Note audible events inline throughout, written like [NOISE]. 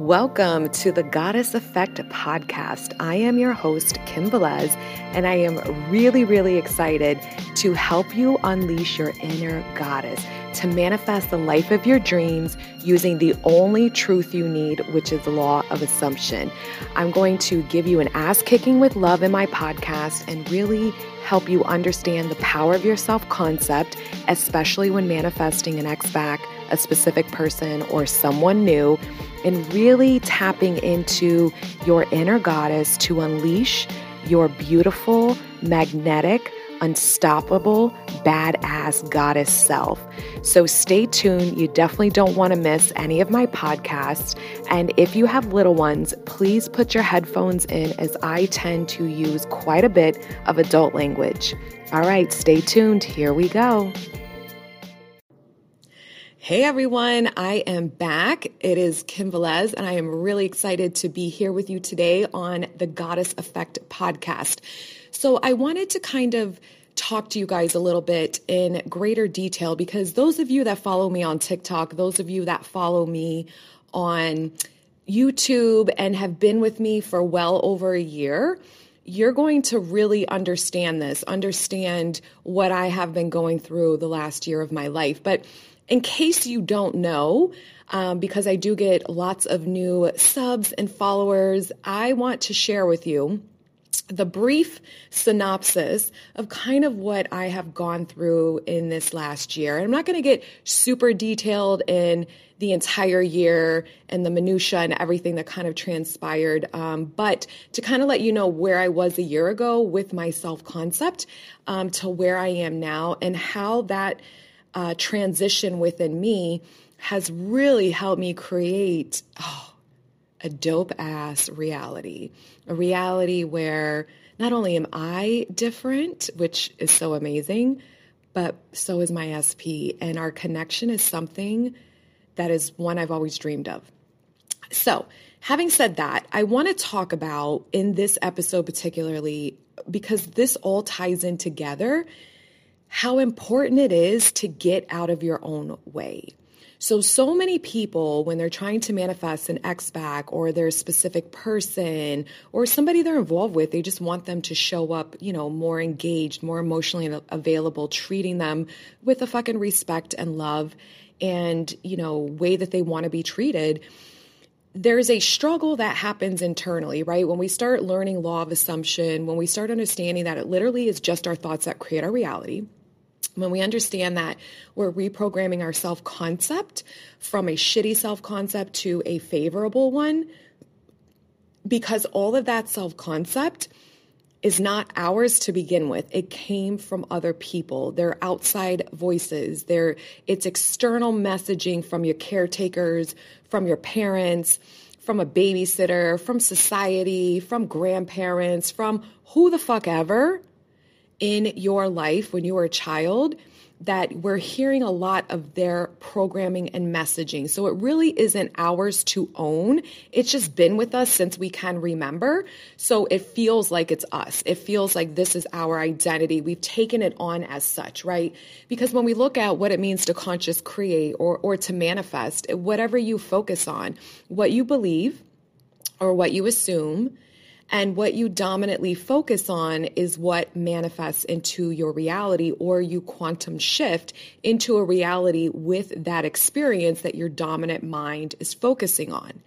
Welcome to the Goddess Effect podcast. I am your host, Kim Velez, and I am really, really excited to help you unleash your inner goddess to manifest the life of your dreams using the only truth you need, which is the law of assumption. I'm going to give you an ass kicking with love in my podcast and really help you understand the power of your self concept, especially when manifesting an ex back, a specific person, or someone new and really tapping into your inner goddess to unleash your beautiful, magnetic, unstoppable, badass goddess self. So stay tuned. You definitely don't want to miss any of my podcasts. And if you have little ones, please put your headphones in as I tend to use quite a bit of adult language. All right, stay tuned. Here we go. Hey everyone, I am back. It is Kim Velez, and I am really excited to be here with you today on the Goddess Effect podcast. So, I wanted to kind of talk to you guys a little bit in greater detail because those of you that follow me on TikTok, those of you that follow me on YouTube and have been with me for well over a year, you're going to really understand this, understand what I have been going through the last year of my life. But in case you don't know, um, because I do get lots of new subs and followers, I want to share with you the brief synopsis of kind of what I have gone through in this last year. And I'm not going to get super detailed in the entire year and the minutia and everything that kind of transpired, um, but to kind of let you know where I was a year ago with my self concept um, to where I am now and how that uh, transition within me has really helped me create oh, a dope ass reality. A reality where not only am I different, which is so amazing, but so is my SP. And our connection is something that is one I've always dreamed of. So, having said that, I want to talk about in this episode, particularly because this all ties in together how important it is to get out of your own way. So, so many people, when they're trying to manifest an ex back or their specific person or somebody they're involved with, they just want them to show up, you know, more engaged, more emotionally available, treating them with a fucking respect and love and, you know, way that they want to be treated there's a struggle that happens internally, right? When we start learning law of assumption, when we start understanding that it literally is just our thoughts that create our reality, when we understand that we're reprogramming our self concept from a shitty self concept to a favorable one, because all of that self concept is not ours to begin with. It came from other people. They're outside voices. They're, it's external messaging from your caretakers, from your parents, from a babysitter, from society, from grandparents, from who the fuck ever in your life when you were a child that we're hearing a lot of their programming and messaging. So it really isn't ours to own. It's just been with us since we can remember. So it feels like it's us. It feels like this is our identity. We've taken it on as such, right? Because when we look at what it means to conscious create or, or to manifest, whatever you focus on, what you believe or what you assume, and what you dominantly focus on is what manifests into your reality, or you quantum shift into a reality with that experience that your dominant mind is focusing on.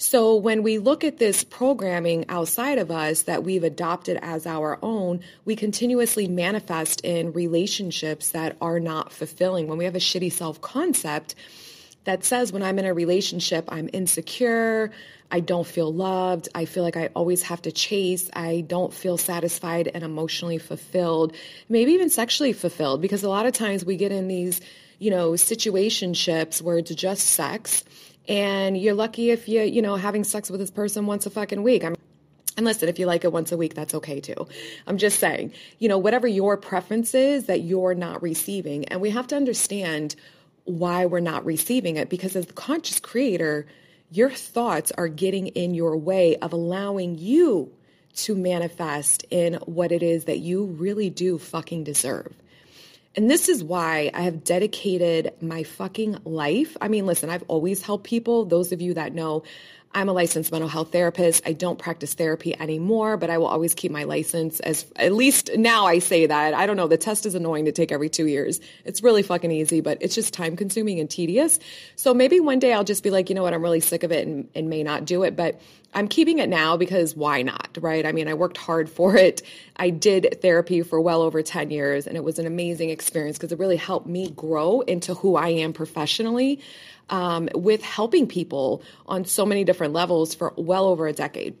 So when we look at this programming outside of us that we've adopted as our own, we continuously manifest in relationships that are not fulfilling. When we have a shitty self concept, that says when I'm in a relationship, I'm insecure, I don't feel loved, I feel like I always have to chase, I don't feel satisfied and emotionally fulfilled, maybe even sexually fulfilled, because a lot of times we get in these, you know, situationships where it's just sex. And you're lucky if you, you know, having sex with this person once a fucking week. I'm and listen, if you like it once a week, that's okay too. I'm just saying, you know, whatever your preference is that you're not receiving. And we have to understand why we're not receiving it because as the conscious creator, your thoughts are getting in your way of allowing you to manifest in what it is that you really do fucking deserve. And this is why I have dedicated my fucking life. I mean, listen, I've always helped people. Those of you that know, I'm a licensed mental health therapist. I don't practice therapy anymore, but I will always keep my license as at least now I say that. I don't know. The test is annoying to take every two years. It's really fucking easy, but it's just time consuming and tedious. So maybe one day I'll just be like, you know what? I'm really sick of it and, and may not do it, but I'm keeping it now because why not? Right. I mean, I worked hard for it. I did therapy for well over 10 years and it was an amazing experience because it really helped me grow into who I am professionally um, with helping people on so many different levels for well over a decade.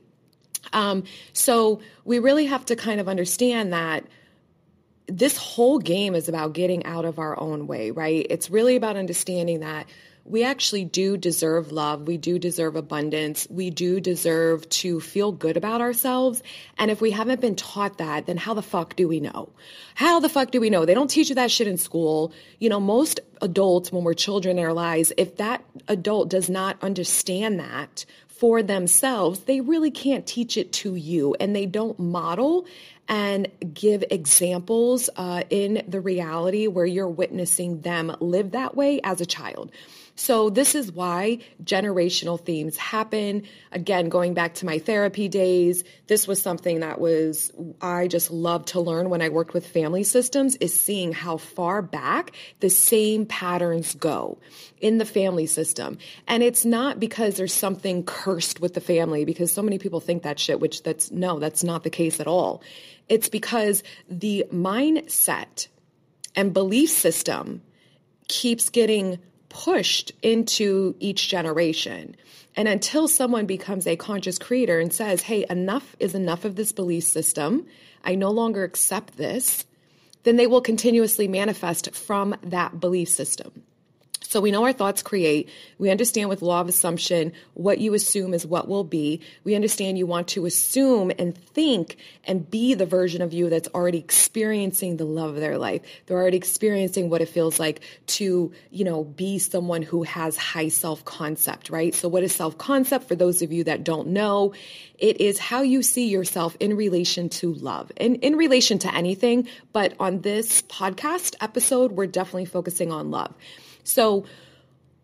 Um, so we really have to kind of understand that this whole game is about getting out of our own way, right? It's really about understanding that we actually do deserve love. We do deserve abundance. We do deserve to feel good about ourselves. And if we haven't been taught that, then how the fuck do we know? How the fuck do we know? They don't teach you that shit in school. You know, most adults, when we're children in our lives, if that adult does not understand that for themselves, they really can't teach it to you. And they don't model and give examples uh, in the reality where you're witnessing them live that way as a child. So this is why generational themes happen. Again, going back to my therapy days, this was something that was I just loved to learn when I worked with family systems is seeing how far back the same patterns go in the family system. And it's not because there's something cursed with the family because so many people think that shit, which that's no, that's not the case at all. It's because the mindset and belief system keeps getting pushed into each generation. And until someone becomes a conscious creator and says, hey, enough is enough of this belief system, I no longer accept this, then they will continuously manifest from that belief system. So we know our thoughts create. We understand with law of assumption, what you assume is what will be. We understand you want to assume and think and be the version of you that's already experiencing the love of their life. They're already experiencing what it feels like to, you know, be someone who has high self concept, right? So what is self concept? For those of you that don't know, it is how you see yourself in relation to love and in relation to anything. But on this podcast episode, we're definitely focusing on love. So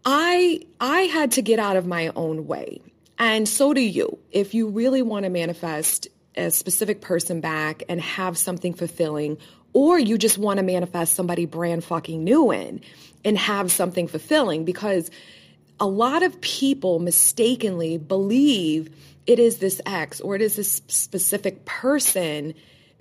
I I had to get out of my own way. And so do you. If you really want to manifest a specific person back and have something fulfilling, or you just want to manifest somebody brand fucking new in and have something fulfilling, because a lot of people mistakenly believe it is this ex or it is this specific person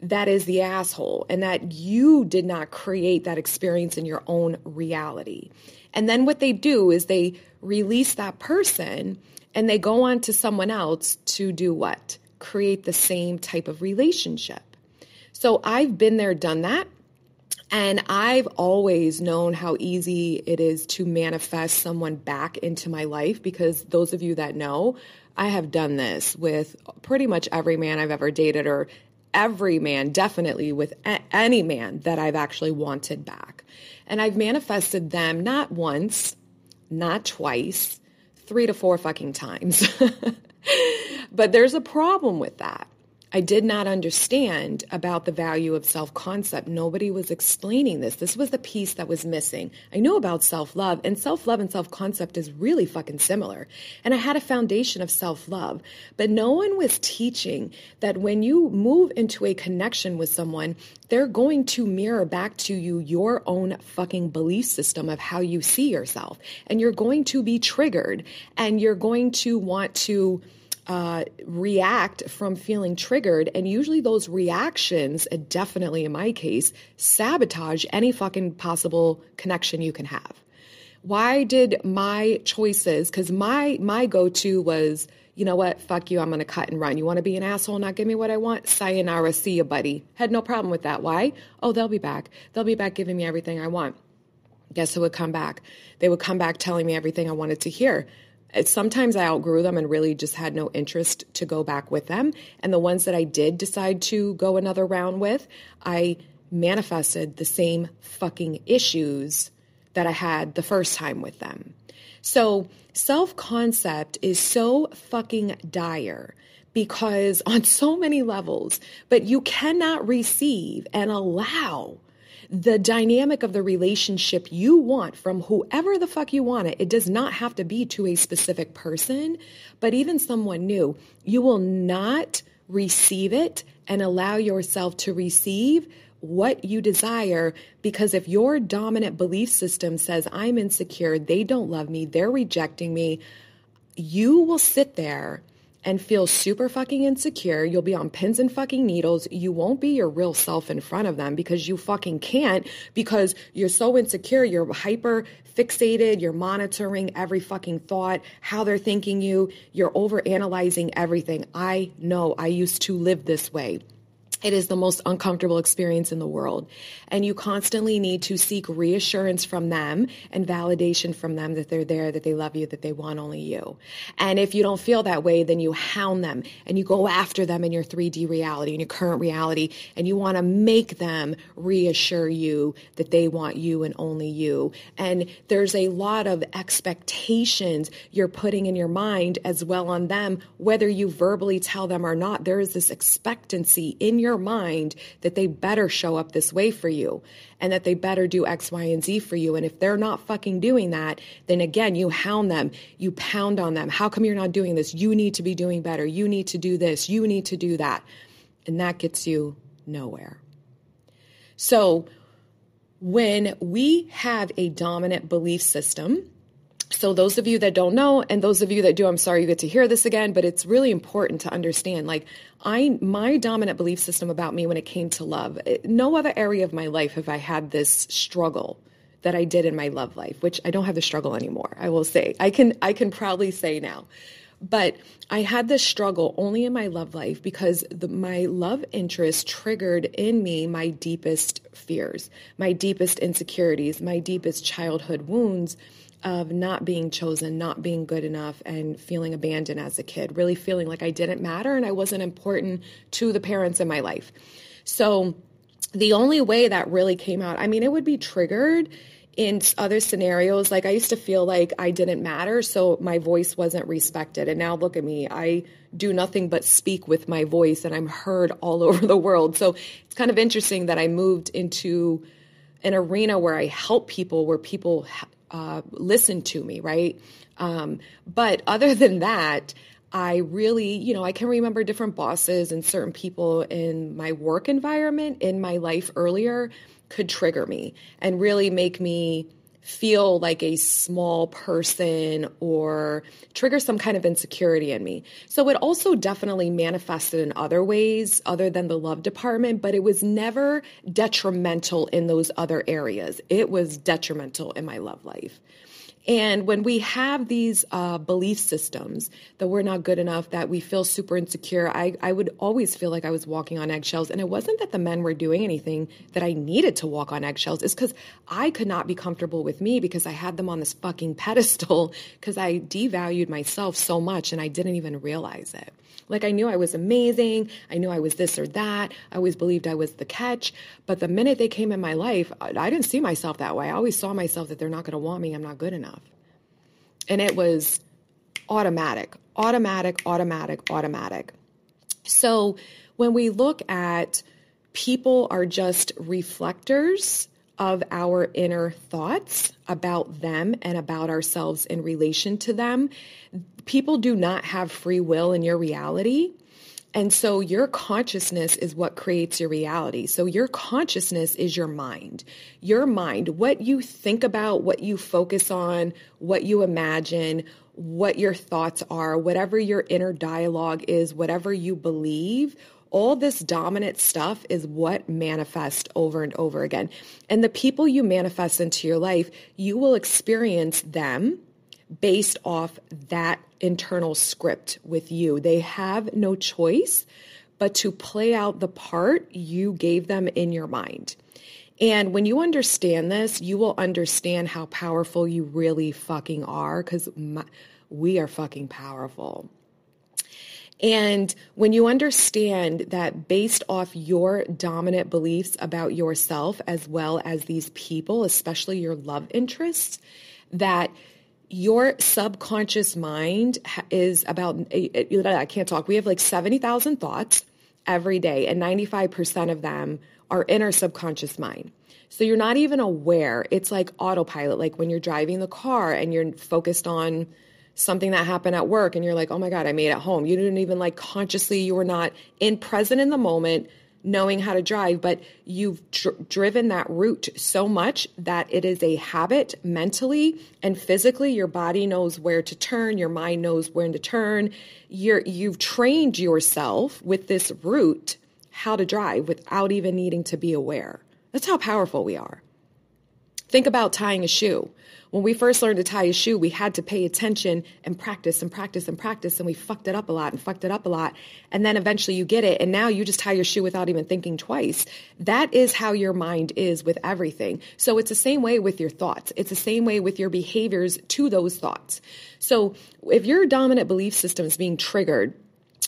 that is the asshole and that you did not create that experience in your own reality. And then what they do is they release that person and they go on to someone else to do what? Create the same type of relationship. So I've been there, done that. And I've always known how easy it is to manifest someone back into my life because those of you that know, I have done this with pretty much every man I've ever dated or every man, definitely with a- any man that I've actually wanted back. And I've manifested them not once, not twice, three to four fucking times. [LAUGHS] but there's a problem with that. I did not understand about the value of self concept. Nobody was explaining this. This was the piece that was missing. I knew about self love, and self love and self concept is really fucking similar. And I had a foundation of self love, but no one was teaching that when you move into a connection with someone, they're going to mirror back to you your own fucking belief system of how you see yourself. And you're going to be triggered and you're going to want to uh, react from feeling triggered. And usually those reactions, definitely in my case, sabotage any fucking possible connection you can have. Why did my choices, because my my go-to was, you know what, fuck you, I'm gonna cut and run. You wanna be an asshole, not give me what I want? Sayonara, see you, buddy. Had no problem with that. Why? Oh, they'll be back. They'll be back giving me everything I want. Guess who would come back? They would come back telling me everything I wanted to hear sometimes I outgrew them and really just had no interest to go back with them. And the ones that I did decide to go another round with, I manifested the same fucking issues that I had the first time with them. So self concept is so fucking dire because [LAUGHS] on so many levels, but you cannot receive and allow the dynamic of the relationship you want from whoever the fuck you want it, it does not have to be to a specific person, but even someone new, you will not receive it and allow yourself to receive what you desire because if your dominant belief system says, I'm insecure, they don't love me, they're rejecting me, you will sit there and feel super fucking insecure. You'll be on pins and fucking needles. You won't be your real self in front of them because you fucking can't because you're so insecure. You're hyper fixated. You're monitoring every fucking thought, how they're thinking you. You're over analyzing everything. I know I used to live this way. It is the most uncomfortable experience in the world. And you constantly need to seek reassurance from them and validation from them that they're there, that they love you, that they want only you. And if you don't feel that way, then you hound them and you go after them in your 3D reality, in your current reality, and you want to make them reassure you that they want you and only you. And there's a lot of expectations you're putting in your mind as well on them, whether you verbally tell them or not. There is this expectancy in your your mind that they better show up this way for you and that they better do X, Y, and Z for you. And if they're not fucking doing that, then again, you hound them, you pound on them. How come you're not doing this? You need to be doing better. You need to do this. You need to do that. And that gets you nowhere. So, when we have a dominant belief system, so those of you that don't know and those of you that do i'm sorry you get to hear this again but it's really important to understand like i my dominant belief system about me when it came to love eh, no other area of my life have i had this struggle that i did in my love life which i don't have the struggle anymore i will say. I can i can proudly say now. But I had this struggle only in my love life because the, my love interest triggered in me my deepest fears, my deepest insecurities, my deepest childhood wounds of not being chosen, not being good enough, and feeling abandoned as a kid, really feeling like I didn't matter and I wasn't important to the parents in my life. So, the only way that really came out, I mean, it would be triggered in other scenarios. Like, I used to feel like I didn't matter, so my voice wasn't respected. And now look at me, I do nothing but speak with my voice and I'm heard [LAUGHS] all over the world. So, it's kind of interesting that I moved into an arena where I help people, where people uh, listen to me, right? Um, but other [LAUGHS] than that, I really, you know, I can remember different bosses and certain people in my work environment in my life earlier could trigger me and really make me feel like a small person or trigger some kind of insecurity in me. So it also definitely manifested in other ways other than the love department, but it was never detrimental in those other areas. It was detrimental in my love life. And when we have these uh, belief systems that we're not good enough, that we feel super insecure, I, I would always feel like I was walking on eggshells. And it wasn't that the men were doing anything that I needed to walk on eggshells. It's because I could not be comfortable with me because I had them on this fucking [LAUGHS] pedestal because I devalued myself so much and I didn't even realize it. Like I knew I was amazing. I knew I was this or that. I always believed I was the catch. But the minute they came in my life, I didn't see myself that way. I always saw myself that they're not going to want me. I'm not good enough. And it was automatic, automatic, automatic, automatic. So when we look at people are just reflectors of our inner thoughts about them and about ourselves in relation to them. People do not have free will in your reality. And so your consciousness is what creates your reality. So your consciousness is your mind. Your mind, what you think about, what you focus on, what you imagine, what your thoughts are, whatever your inner dialogue is, whatever you believe, all this dominant stuff is what manifests over and over again. And the people you manifest into your life, you will experience them based off that internal script with you. They have no choice but to play out the part you gave them in your mind. And when you understand this, you will understand how powerful you really fucking are because we are fucking powerful. And when you understand that based off your dominant beliefs about yourself as well as these people, especially your love interests, that your subconscious mind is about, eh, eh, I can't talk, we have like 70,000 thoughts every day, and 95% of them are in our subconscious mind. So you're not even aware. It's like autopilot, like when you're driving the car and you're focused on something that happened at work and you're like, oh my God, I made it home. You didn't even like consciously, you were not in present in the moment knowing how to drive, but you've dr- driven that route so much that it is a habit mentally and physically. Your body knows where to turn, your mind knows when to turn. You're, you've trained yourself with this route how to drive without even needing to be aware. That's how powerful we are. Think about tying a shoe. When we first learned to tie a shoe, we had to pay attention and practice and practice and practice, and we fucked it up a lot and fucked it up a lot. And then eventually you get it, and now you just tie your shoe without even thinking twice. That is how your mind is with everything. So it's the same way with your thoughts, it's the same way with your behaviors to those thoughts. So if your dominant belief system is being triggered,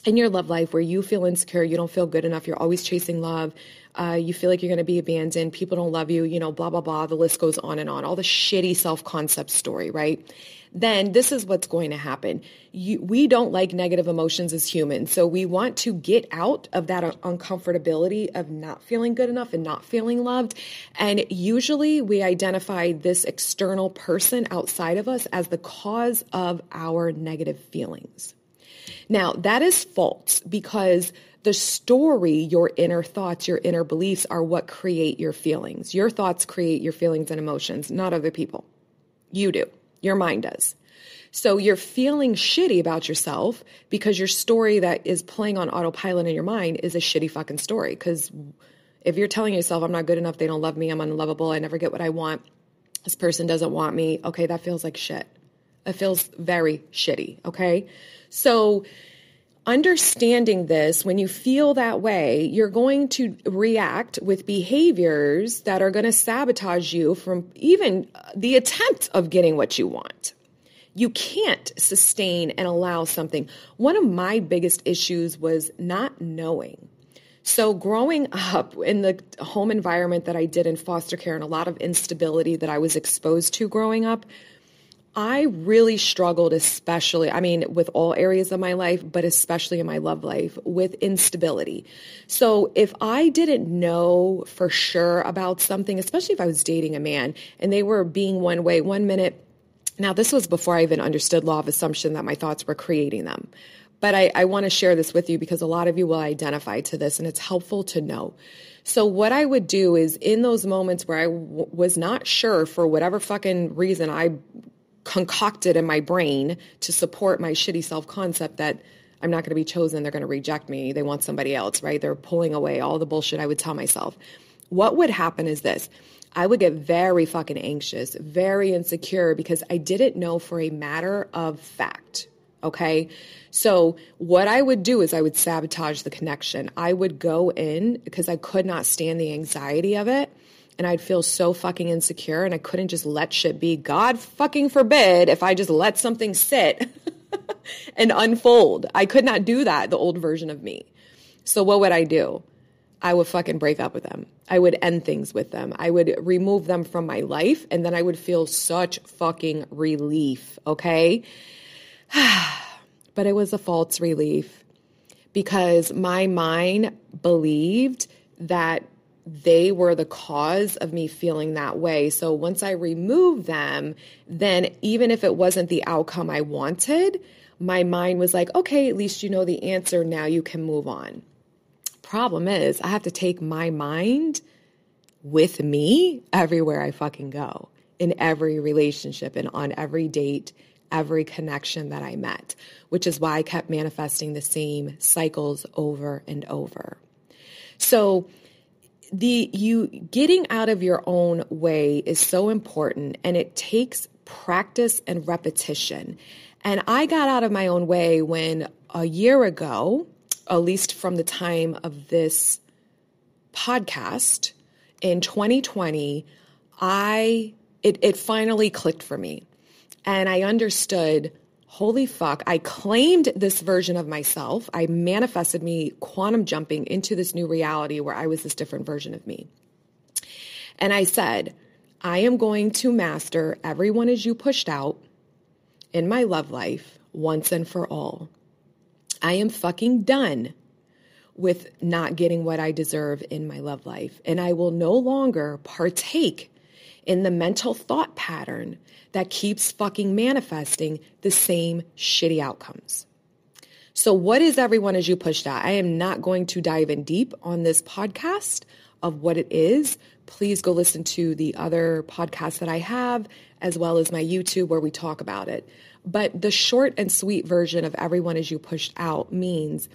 in your love life where you feel insecure, you don't feel good enough, you're always chasing love, uh, you feel like you're going to be abandoned, people don't love you, you know, blah, blah, blah. The list goes on and on. All the shitty self concept story, right? Then this is what's going to happen. You, we don't like negative emotions as humans. So we want to get out of that uncomfortability of not feeling good enough and not feeling loved. And usually we identify this external person outside of us as the cause of our negative feelings. Now, that is false because the story, your inner thoughts, your inner beliefs are what create your feelings. Your thoughts create your feelings and emotions, not other people. You do. Your mind does. So you're feeling shitty about yourself because your story that is playing on autopilot in your mind is a shitty fucking story. Because if you're telling yourself, I'm not good enough, they don't love me, I'm unlovable, I never get what I want, this person doesn't want me, okay, that feels like shit. It feels very shitty, okay? So understanding this, when you feel that way, you're going to react with behaviors that are going to sabotage you from even uh, the attempt of getting what you want. You can't sustain and allow something. One of my biggest issues was not knowing. So, growing up in the home environment that I did in foster care and a lot of instability that I was exposed to growing up, I really struggled, especially, I mean, with all areas of my life, but especially in my love life, with instability. So if I didn't know for sure about something, especially if I was dating a man and they were being one way one minute, now this was before I even understood law of assumption that my thoughts were creating them. But I, I want to share this with you because a lot of you will identify to this and it's helpful to know. So what I would do is in those moments where I w- was not sure for whatever fucking reason I concocted in my brain to support my shitty self concept that I'm not going to be chosen. They're going to reject me. They want somebody else, right? They're pulling away all the bullshit I would tell myself. What would happen is this I would get very fucking anxious, very insecure because I didn't know for a matter of fact. Okay. So, what I would do is I would sabotage the connection. I would go in because I could not stand the anxiety of it and I'd feel so fucking insecure and I couldn't just let shit be. God fucking forbid if I just let something sit [LAUGHS] and unfold. I could not do that, the old version of me. So what would I do? I would fucking break up with them. I would end things with them. I would remove them from my life and then I would feel such fucking relief, okay? [SIGHS] but it was a false relief because my mind believed that they were the cause of me feeling that way. So once I removed them, then even if it wasn't the outcome I wanted, my mind was like, okay, at least you know the answer. Now you can move on. Problem is, I have to take my mind with me everywhere I fucking go, in every relationship and on every date, every connection that I met, which is why I kept manifesting the same cycles over and over. So, the you getting out of your own way is so important and it takes practice and repetition. And I got out of my own way when a year ago, at least from the time of this podcast in 2020, I it, it finally clicked for me. And I understood holy fuck, I claimed this version of myself. I manifested me quantum jumping into this new reality where I was this different version of me. And I said, I am going to master everyone as you pushed out in my love life once and for all. I am fucking done with not getting what I deserve in my love life. And I will no longer partake in the mental thought pattern that keeps fucking manifesting the same shitty outcomes. So, what is everyone as you pushed out? I am not going to dive in deep on this podcast of what it is. Please go listen to the other podcasts that I have, as well as my YouTube where we talk about it. But the short and sweet version of everyone as you pushed out means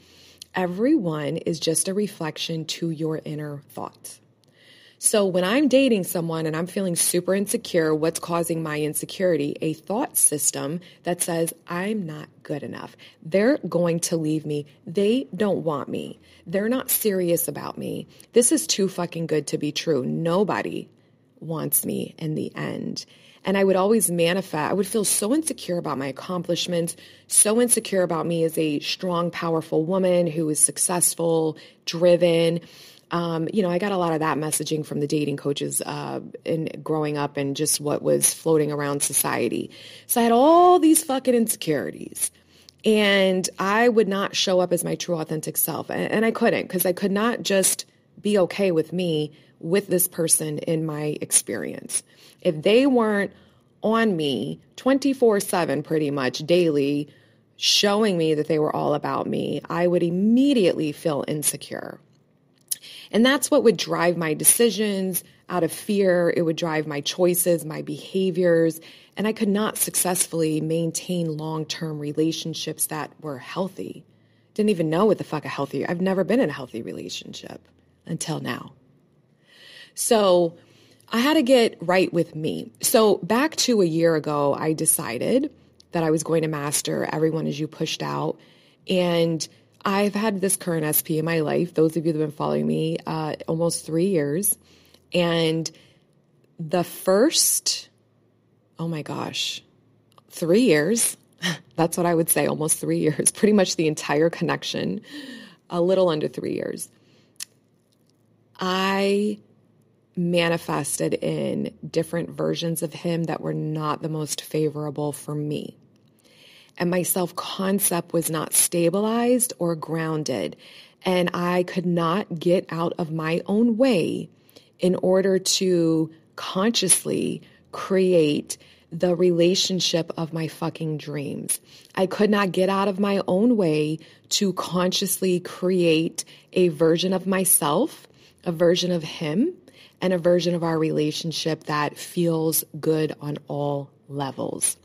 everyone is just a reflection to your inner thoughts. So when I'm dating someone and I'm feeling super insecure, what's causing my insecurity? A thought system that says, I'm not good enough. They're going to leave me. They don't want me. They're not serious about me. This is too fucking good to be true. Nobody wants me in the end. And I would always manifest, I would feel so insecure about my accomplishments, so insecure about me as a strong, powerful woman who is successful, driven. Um, you know, I got a lot of that messaging from the dating coaches uh, in growing up and just what was floating around society. So I had all these fucking insecurities. And I would not show up as my true authentic self. And, and I couldn't because I could not just be okay with me with this person in my experience. If they weren't on me 24 7 pretty much daily, showing me that they were all about me, I would immediately feel insecure. And that's what would drive my decisions out of fear. It would drive my choices, my behaviors. And I could not successfully maintain long term relationships that were healthy. Didn't even know what the fuck a healthy, I've never been in a healthy relationship until now. So I had to get right with me. So back to a year ago, I decided that I was going to master Everyone As You Pushed Out. And I've had this current SP in my life, those of you that have been following me, uh, almost three years. And the first, oh my gosh, three years, [LAUGHS] that's what I would say, almost three [LAUGHS] years, pretty much the entire connection, a little under three years. I manifested in different versions of him that were not the most favorable for me. And my self concept was not stabilized or grounded. And I could not get out of my own way in order to consciously create the relationship of my fucking dreams. I could not get out of my own way to consciously create a version of myself, a version of him and a version of our relationship that feels good on all levels.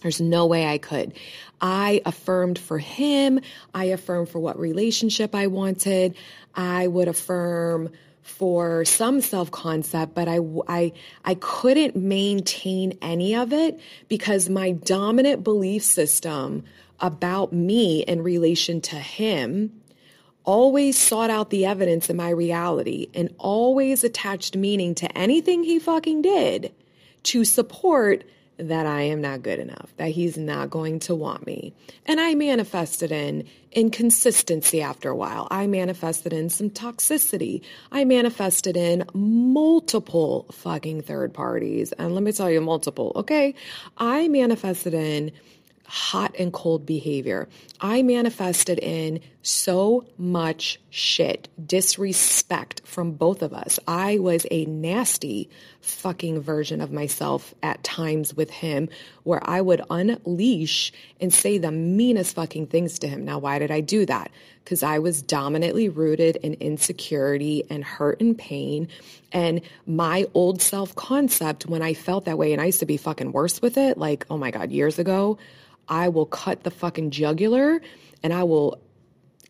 There's no way I could. I affirmed for him. I affirmed for what relationship I wanted. I would affirm for some self concept, but I, I, I couldn't maintain any of it because my dominant belief system about me in relation to him always sought out the evidence in my reality and always attached meaning to anything he fucking did to support that I am not good enough, that he's not going to want me. And I manifested in inconsistency after a while. I manifested in some toxicity. I manifested in multiple fucking third parties. And let me tell you, multiple, okay? I manifested in hot and cold behavior. I manifested in so much shit, disrespect from both of us. I was a nasty fucking version of myself at times with him where I would unleash and say the meanest fucking things to him. Now, why did I do that? Because I was dominantly rooted in insecurity and hurt and pain. And my old self concept, when I felt that way, and I used to be fucking worse with it, like, oh my God, years ago, I will cut the fucking jugular and I will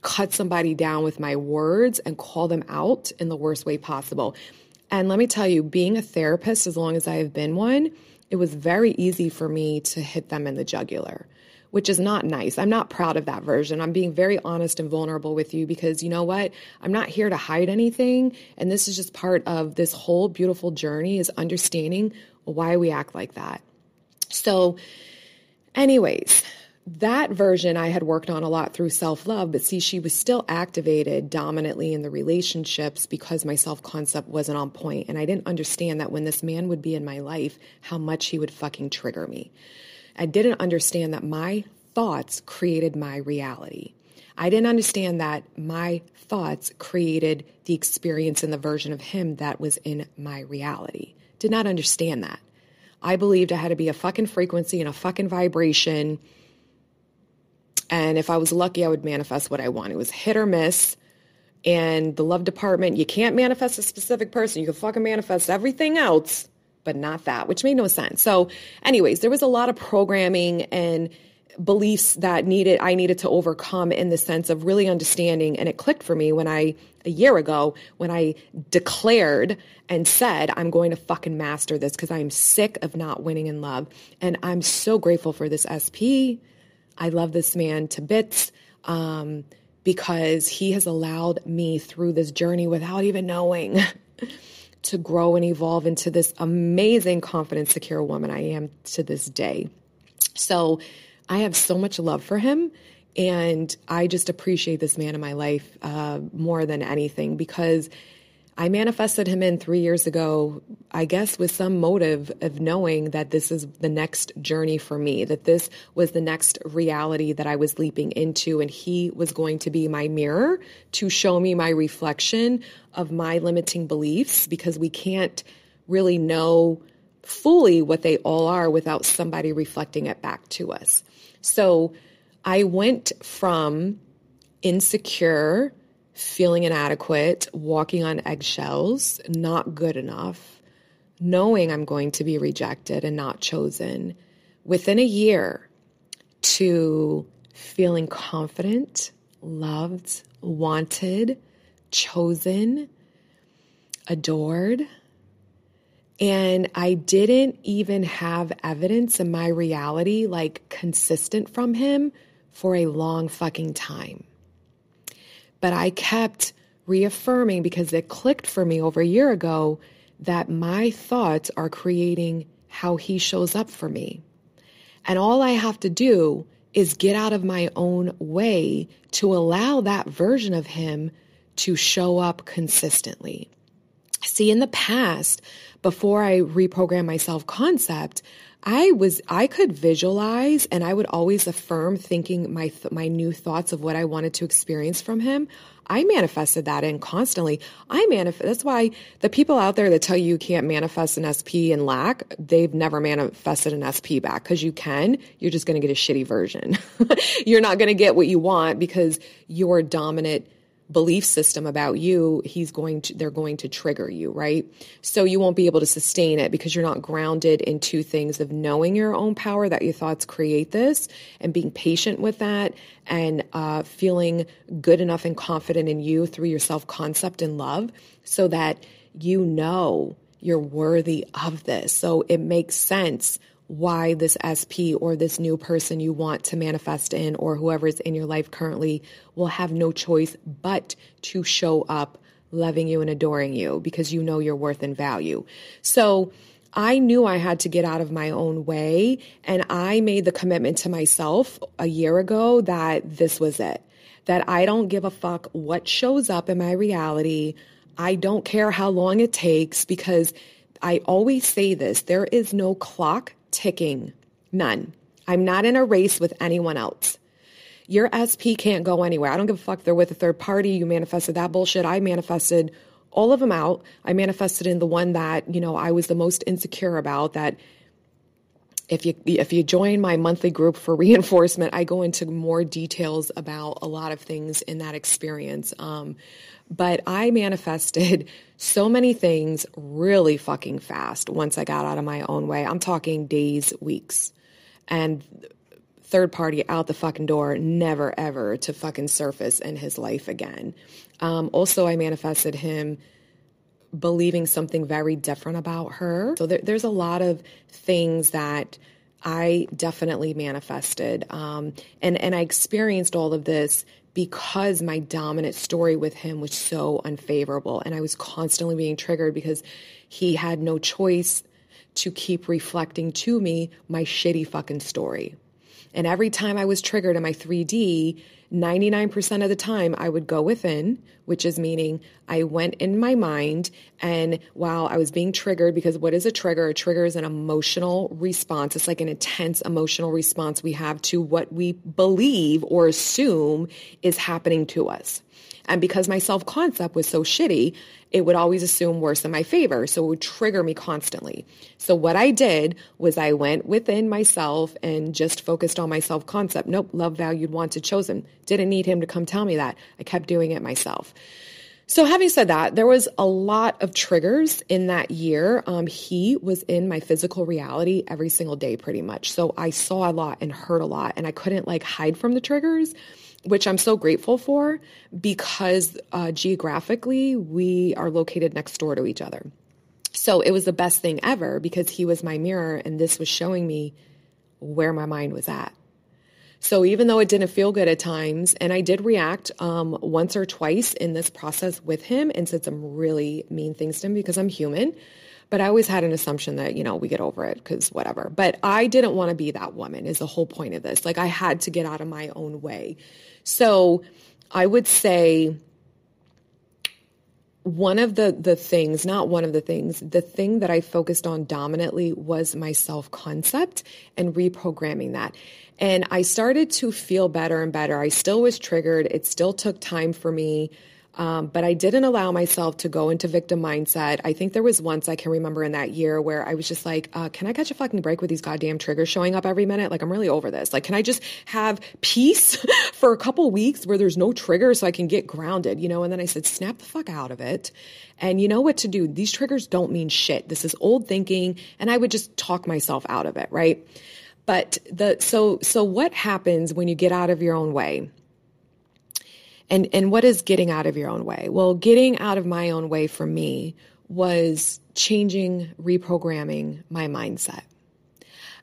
cut somebody down with my words and call them out in the worst way possible. And let me tell you, being a therapist, as long as I have been one, it was very easy for me to hit them in the jugular, which is not nice. I'm not proud of that version. I'm being very honest and vulnerable with you because you know what? I'm not here to hide anything. And this is just part of this whole beautiful journey is understanding why we act like that. So, Anyways, that version I had worked on a lot through self love, but see, she was still activated dominantly in the relationships because my self concept wasn't on point. And I didn't understand that when this man would be in my life, how much he would fucking trigger me. I didn't understand that my thoughts created my reality. I didn't understand that my thoughts created the experience and the version of him that was in my reality. Did not understand that. I believed I had to be a fucking frequency and a fucking vibration. And if I was lucky, I would manifest what I want. It was hit or miss. And the love department, you can't manifest a specific person. You can fucking manifest everything else, but not that, which made no sense. So, anyways, there was a lot of programming and beliefs that needed I needed to overcome in the sense of really understanding and it clicked for me when I a year ago when I declared and said I'm going to fucking master this because I'm sick of not winning in love and I'm so grateful for this SP. I love this man to bits um, because he has allowed me through this journey without even knowing [LAUGHS] to grow and evolve into this amazing confident secure woman I am to this day. So I have so much love for him. And I just appreciate this man in my life uh, more than anything because I manifested him in three years ago, I guess, with some motive of knowing that this is the next journey for me, that this was the next reality that I was leaping into. And he was going to be my mirror to show me my reflection of my limiting beliefs because we can't really know fully what they all are without somebody reflecting it back to us. So I went from insecure, feeling inadequate, walking on eggshells, not good enough, knowing I'm going to be rejected and not chosen within a year to feeling confident, loved, wanted, chosen, adored and I didn't even have evidence in my reality, like consistent from him, for a long fucking time. But I kept reaffirming because it clicked for me over a year ago that my thoughts are creating how he shows up for me. And all I have to do is get out of my own way to allow that version of him to show up consistently. See, in the past, before I reprogrammed my self concept, I was I could visualize and I would always affirm thinking my th- my new thoughts of what I wanted to experience from him. I manifested that in constantly. I manifest. That's why the people out there that tell you you can't manifest an SP and lack, they've never manifested an SP back because you can. You're just going to get a shitty version. [LAUGHS] you're not going to get what you want because your dominant belief system about you, he's going to, they're going to trigger you, right? So you won't be able to sustain it because you're not grounded in two things of knowing your own power, that your thoughts create this, and being patient with that, and uh, feeling good enough and confident in you through your self concept and love so that you know you're worthy of this. So it makes sense why this SP or this new person you want to manifest in or whoever is in your life currently will have no choice but to show up loving you and adoring you because you know your worth and value. So I knew I had to get out of my own way and I made the commitment to myself a year ago that this was it. That I don't give a fuck what shows up in my reality. I don't care how long it takes because I always say this there is no clock ticking. None. I'm not in a race with anyone else. Your SP can't go anywhere. I don't give a fuck. They're with a third party. You manifested that bullshit. I manifested all of them out. I manifested in the one that, you know, I was the most insecure about that if you if you join my monthly group for [LAUGHS] reinforcement, I go into more details about a lot of things in that experience. Um, but I manifested [LAUGHS] so many things really fucking fast once I got out of my own way. I'm talking days, weeks. And third party out the fucking door, never ever to fucking surface in his life again. Um, also, I manifested him believing something very different about her. So there, there's a lot of things that I definitely manifested. Um, and, and I experienced all of this because my dominant story with him was so unfavorable. And I was constantly being triggered because he had no choice to keep reflecting to me my shitty fucking story. And every time I was triggered in my 3D, 99% of the time I would go within, which is meaning I went in my mind and while I was being triggered, because what is a trigger? A trigger is an emotional response. It's like an intense emotional response we have to what we believe or assume is happening to us. And because my self concept was so shitty, it would always assume worse in my favor. So it would trigger me constantly. So what I did was I went within myself and just focused on my self concept. Nope, love, valued, wanted, chosen. Didn't need him to come tell me that. I kept doing it myself. So, having said that, there was a lot of triggers in that year. Um, he was in my physical reality every single day, pretty much. So, I saw a lot and heard a lot, and I couldn't like hide from the triggers which I'm so grateful for because uh, geographically we are located next door to each other. So it was the best thing ever because he was my mirror and this was showing me where my mind was at. So even though it didn't feel good at times, and I did react um, once or twice in this process with him and said some really mean things to him because I'm human. But I always had an assumption that, you know, we get over it because whatever. But I didn't want to be that woman, is the whole point of this. Like I had to get out of my own way. So I would say one of the the things, not one of the things, the thing that I focused on dominantly was my self-concept and reprogramming that. And I started to feel better and better. I still was triggered. It still took time for me um, but I didn't allow myself to go into victim mindset. I think there was once I can remember in that year where I was just like, uh, can I catch a fucking break with these goddamn triggers showing up every minute? Like, I'm really over this. Like, can I just have peace [LAUGHS] for a couple weeks where there's no trigger so I can get grounded, you know? And then I said, snap the fuck out of it. And you know what to do. These triggers don't mean shit. This is old thinking. And I would just talk myself out of it, right? But the, so, so what happens when you get out of your own way? And, and what is getting out of your own way? Well, getting out of my own way for me was changing, reprogramming my mindset.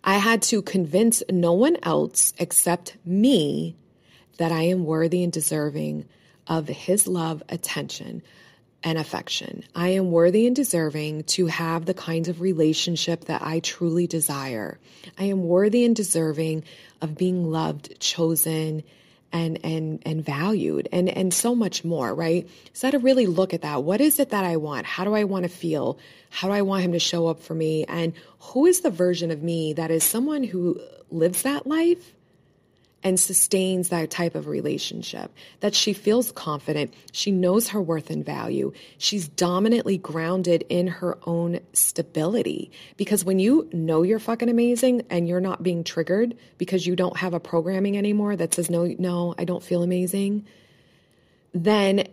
I had to convince no one else except me that I am worthy and deserving of his love, attention, and affection. I am worthy and deserving to have the kinds of relationship that I truly desire. I am worthy and deserving of being loved, chosen, and and and valued and and so much more right? So to really look at that. What is it that i want? How do i want to feel? How do i want him to show up for me? And who is the version of me that is someone who lives that life and sustains that type of relationship, that she feels confident, she knows her worth and value, she's dominantly grounded in her own stability. Because when you know you're fucking amazing and you're not being triggered because you don't have a programming anymore that says, no, no, I don't feel amazing, then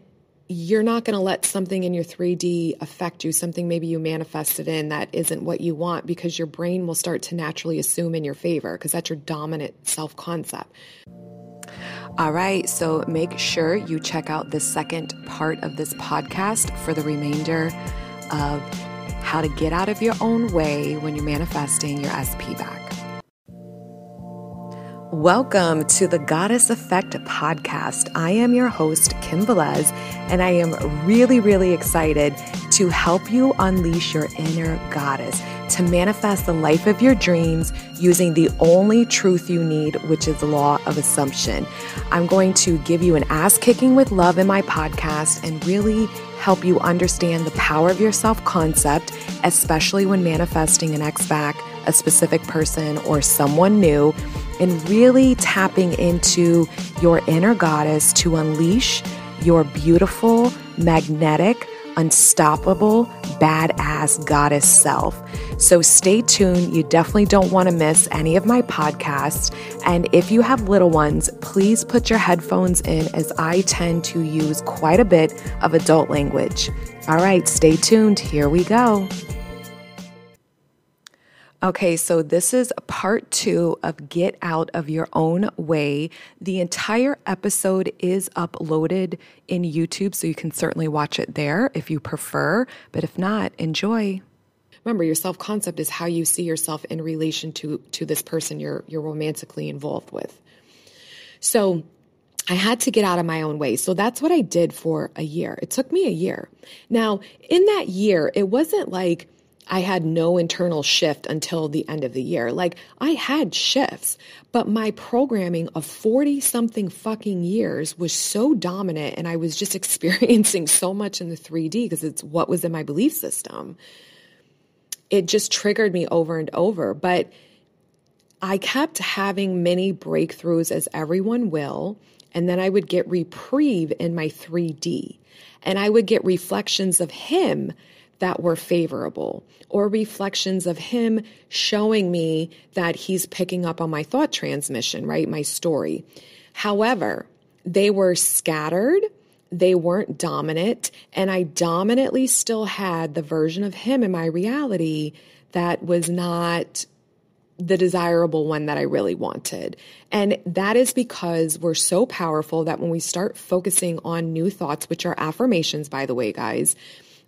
you're not going to let something in your 3D affect you, something maybe you manifested in that isn't what you want, because your brain will start to naturally assume in your favor, because that's your dominant self concept. All right, so make sure you check out the second part of this podcast for the remainder of how to get out of your own way when you're manifesting your SP back. Welcome to the Goddess Effect podcast. I am your host, Kim Velez, and I am really, really excited to help you unleash your inner goddess to manifest the life of your dreams using the only truth you need, which is the law of assumption. I'm going to give you an ass kicking with love in my podcast and really help you understand the power of your self concept, especially when manifesting an ex back, a specific person, or someone new and really tapping into your inner goddess to unleash your beautiful, magnetic, unstoppable, badass goddess self. So stay tuned. You definitely don't want to miss any of my podcasts. And if you have little ones, please put your headphones in as I tend to use quite a bit of adult language. All right, stay tuned. Here we go. Okay, so this is part two of Get Out of Your Own Way. The entire episode is uploaded in YouTube, so you can certainly watch it there if you prefer. But if not, enjoy. Remember, your self concept is how you see yourself in relation to, to this person you're, you're romantically involved with. So, I had to get out of my own way. So that's what I did for a year. It took me a year. Now, in that year, it wasn't like I had no internal shift until the end of the year. Like I had shifts, but my programming of 40 something fucking years was so dominant and I was just [LAUGHS] experiencing so much in the 3D because it's what was in my belief system. It just triggered me over and over, but I kept having many breakthroughs as everyone will, and then I would get reprieve in my 3D and I would get reflections of him that were favorable or reflections of him showing me that he's picking up on my thought transmission, right? My story. However, they were scattered. They weren't dominant. And I dominantly still had the version of him in my reality that was not the desirable one that I really wanted. And that is because we're so powerful that when we start focusing on new thoughts, which are affirmations, by the way, guys,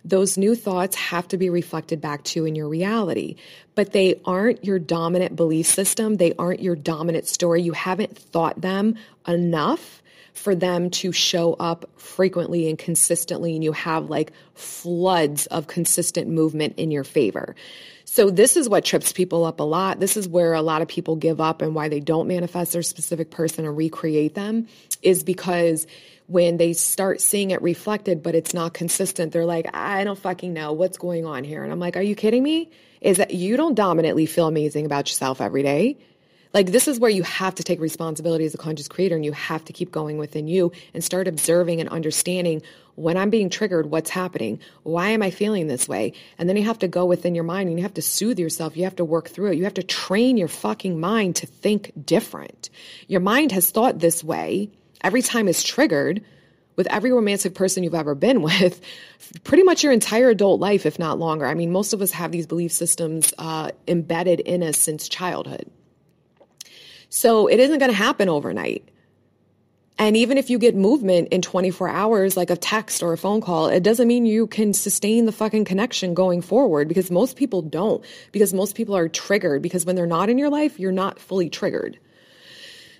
those new thoughts have to be reflected back to in your reality. But they aren't your dominant belief system. They aren't your dominant story. You haven't thought them enough for them to show up frequently and consistently. And you have like floods of consistent movement in your favor. So this is what trips people up a lot. This is where a lot of people give up and why they don't manifest their specific person and recreate them is because when they start seeing it reflected, but it's not consistent, they're like, I don't fucking know what's going on here. And I'm like, are you kidding me? Is that you don't dominantly feel amazing about yourself every day? Like, this is where you have to take responsibility as a conscious creator and you have to keep going within you and start observing and understanding when I'm being triggered, what's happening? Why am I feeling this way? And then you have to go within your mind and you have to soothe yourself. You have to work through it. You have to train your fucking mind to think different. Your mind has thought this way every time it's triggered with every romantic person you've ever been [LAUGHS] with, pretty much your entire adult life, if not longer. I mean, most of us have these belief systems uh, embedded in us since childhood. So it isn't going to happen overnight. And even if you get movement in 24 hours, like a text or a phone call, it doesn't mean you can sustain the fucking connection going forward because most people don't, because most people are triggered because when they're not in your life, you're not fully triggered.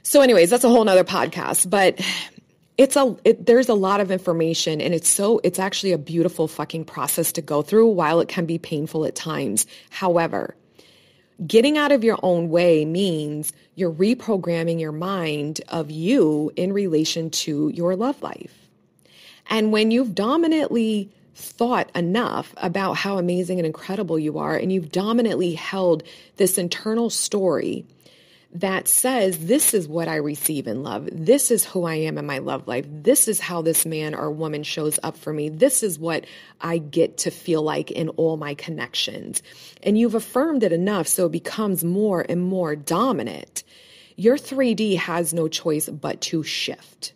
So, anyways, that's a whole nother podcast, but it's a, it, there's a lot of information and it's so, it's actually a beautiful fucking process to go through while it can be painful at times. However, getting out of your own way means you're reprogramming your mind of you in relation to your love life. And when you've dominantly thought enough about how amazing and incredible you are, and you've dominantly held this internal story that says, This is what I receive in love. This is who I am in my love life. This is how this man or woman shows up for me. This is what I get to feel like in all my connections. And you've affirmed it enough so it becomes more and more dominant. Your 3D has no choice but to shift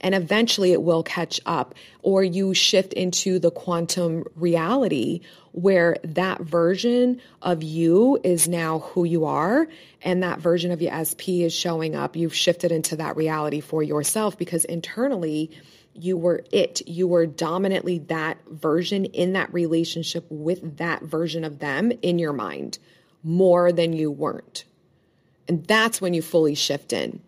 and eventually it will catch up. Or you shift into the quantum reality where that version of you is now who you are and that version of your SP is showing up. You've shifted into that reality for yourself because internally you were it. You were dominantly that version in that relationship with that version of them in your mind more than you weren't. And that's when you fully shift in.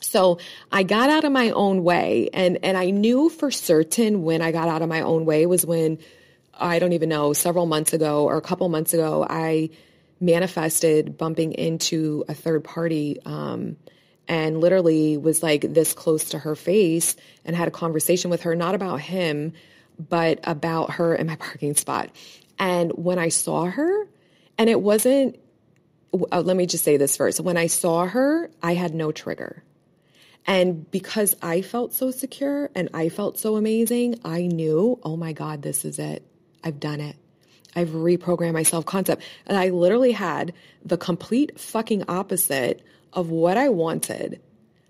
So I got out of my own way and, and I knew for certain when I got out of my own way was when I don't even know, several months ago or a couple months ago, I manifested bumping into a third party um, and literally was like this close to her face and had a conversation with her, not about him, but about her in my [LAUGHS] parking spot. And when I saw her, and it wasn't, uh, let me just say this first. When I saw her, I had no trigger. And because I felt so secure and I felt so amazing, I knew, oh my God, this is it. I've done it. I've reprogrammed my self concept. And I literally had the complete fucking opposite of what I wanted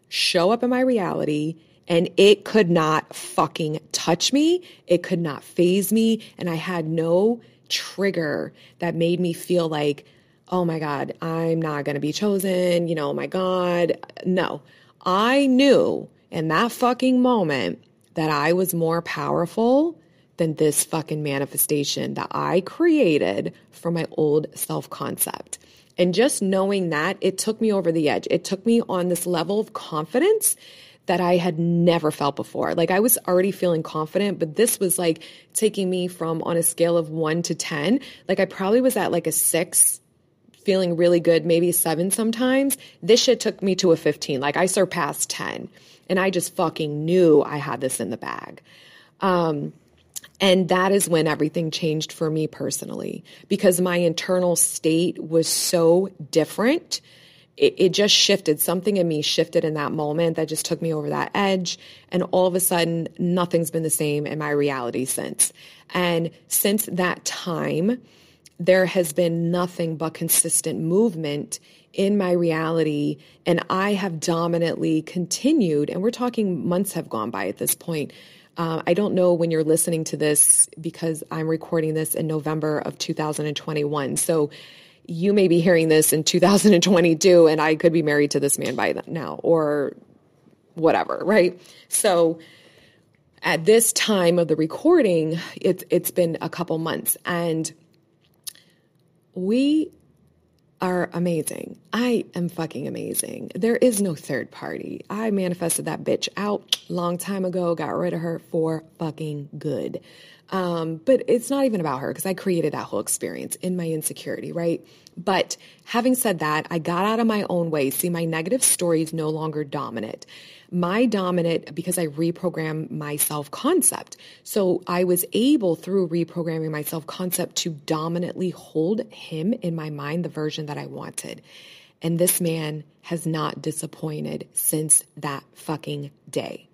show up in my reality. And it could not fucking touch me. It could not faze me. And I had no trigger that made me feel like, oh my God, I'm not going to be chosen. You know, oh my God. No, I knew in that fucking moment that I was more powerful than this fucking manifestation that I created from my old self concept. And just knowing that, it took me over the edge. It took me on this level of confidence that I had never felt before. Like I was already feeling confident, but this was like taking me from on a scale of one to 10. Like I probably was at like a six, feeling really good, maybe seven sometimes. This shit took me to a 15. Like I surpassed 10 and I just fucking knew I had this in the bag. Um, and that is when everything changed for me personally because my internal state was so different it, it just shifted. Something in me shifted in that moment that just took me over that edge. And all of a sudden, nothing's been the same in my reality since. And since that time, there has been nothing but consistent movement in my reality. And I have dominantly continued, and we're talking months have gone by at this point. Uh, I don't know when you're listening to this because I'm recording this in November of 2021. So you may be hearing this in 2022 and I could be married to this man by now or whatever, right? So at this time of the recording, it's it's been a couple months and we are amazing. I am fucking amazing. There is no third party. I manifested that bitch out long time ago, got rid of her for fucking good. Um, but it's not even about her because I created that whole experience in my insecurity, right? But having said that, I got out of my own way. See, my negative story is no longer dominant. My dominant, because I reprogrammed my self concept. So I was able through reprogramming my self concept to dominantly hold him in my mind, the version that I wanted. And this man has not disappointed since that fucking day.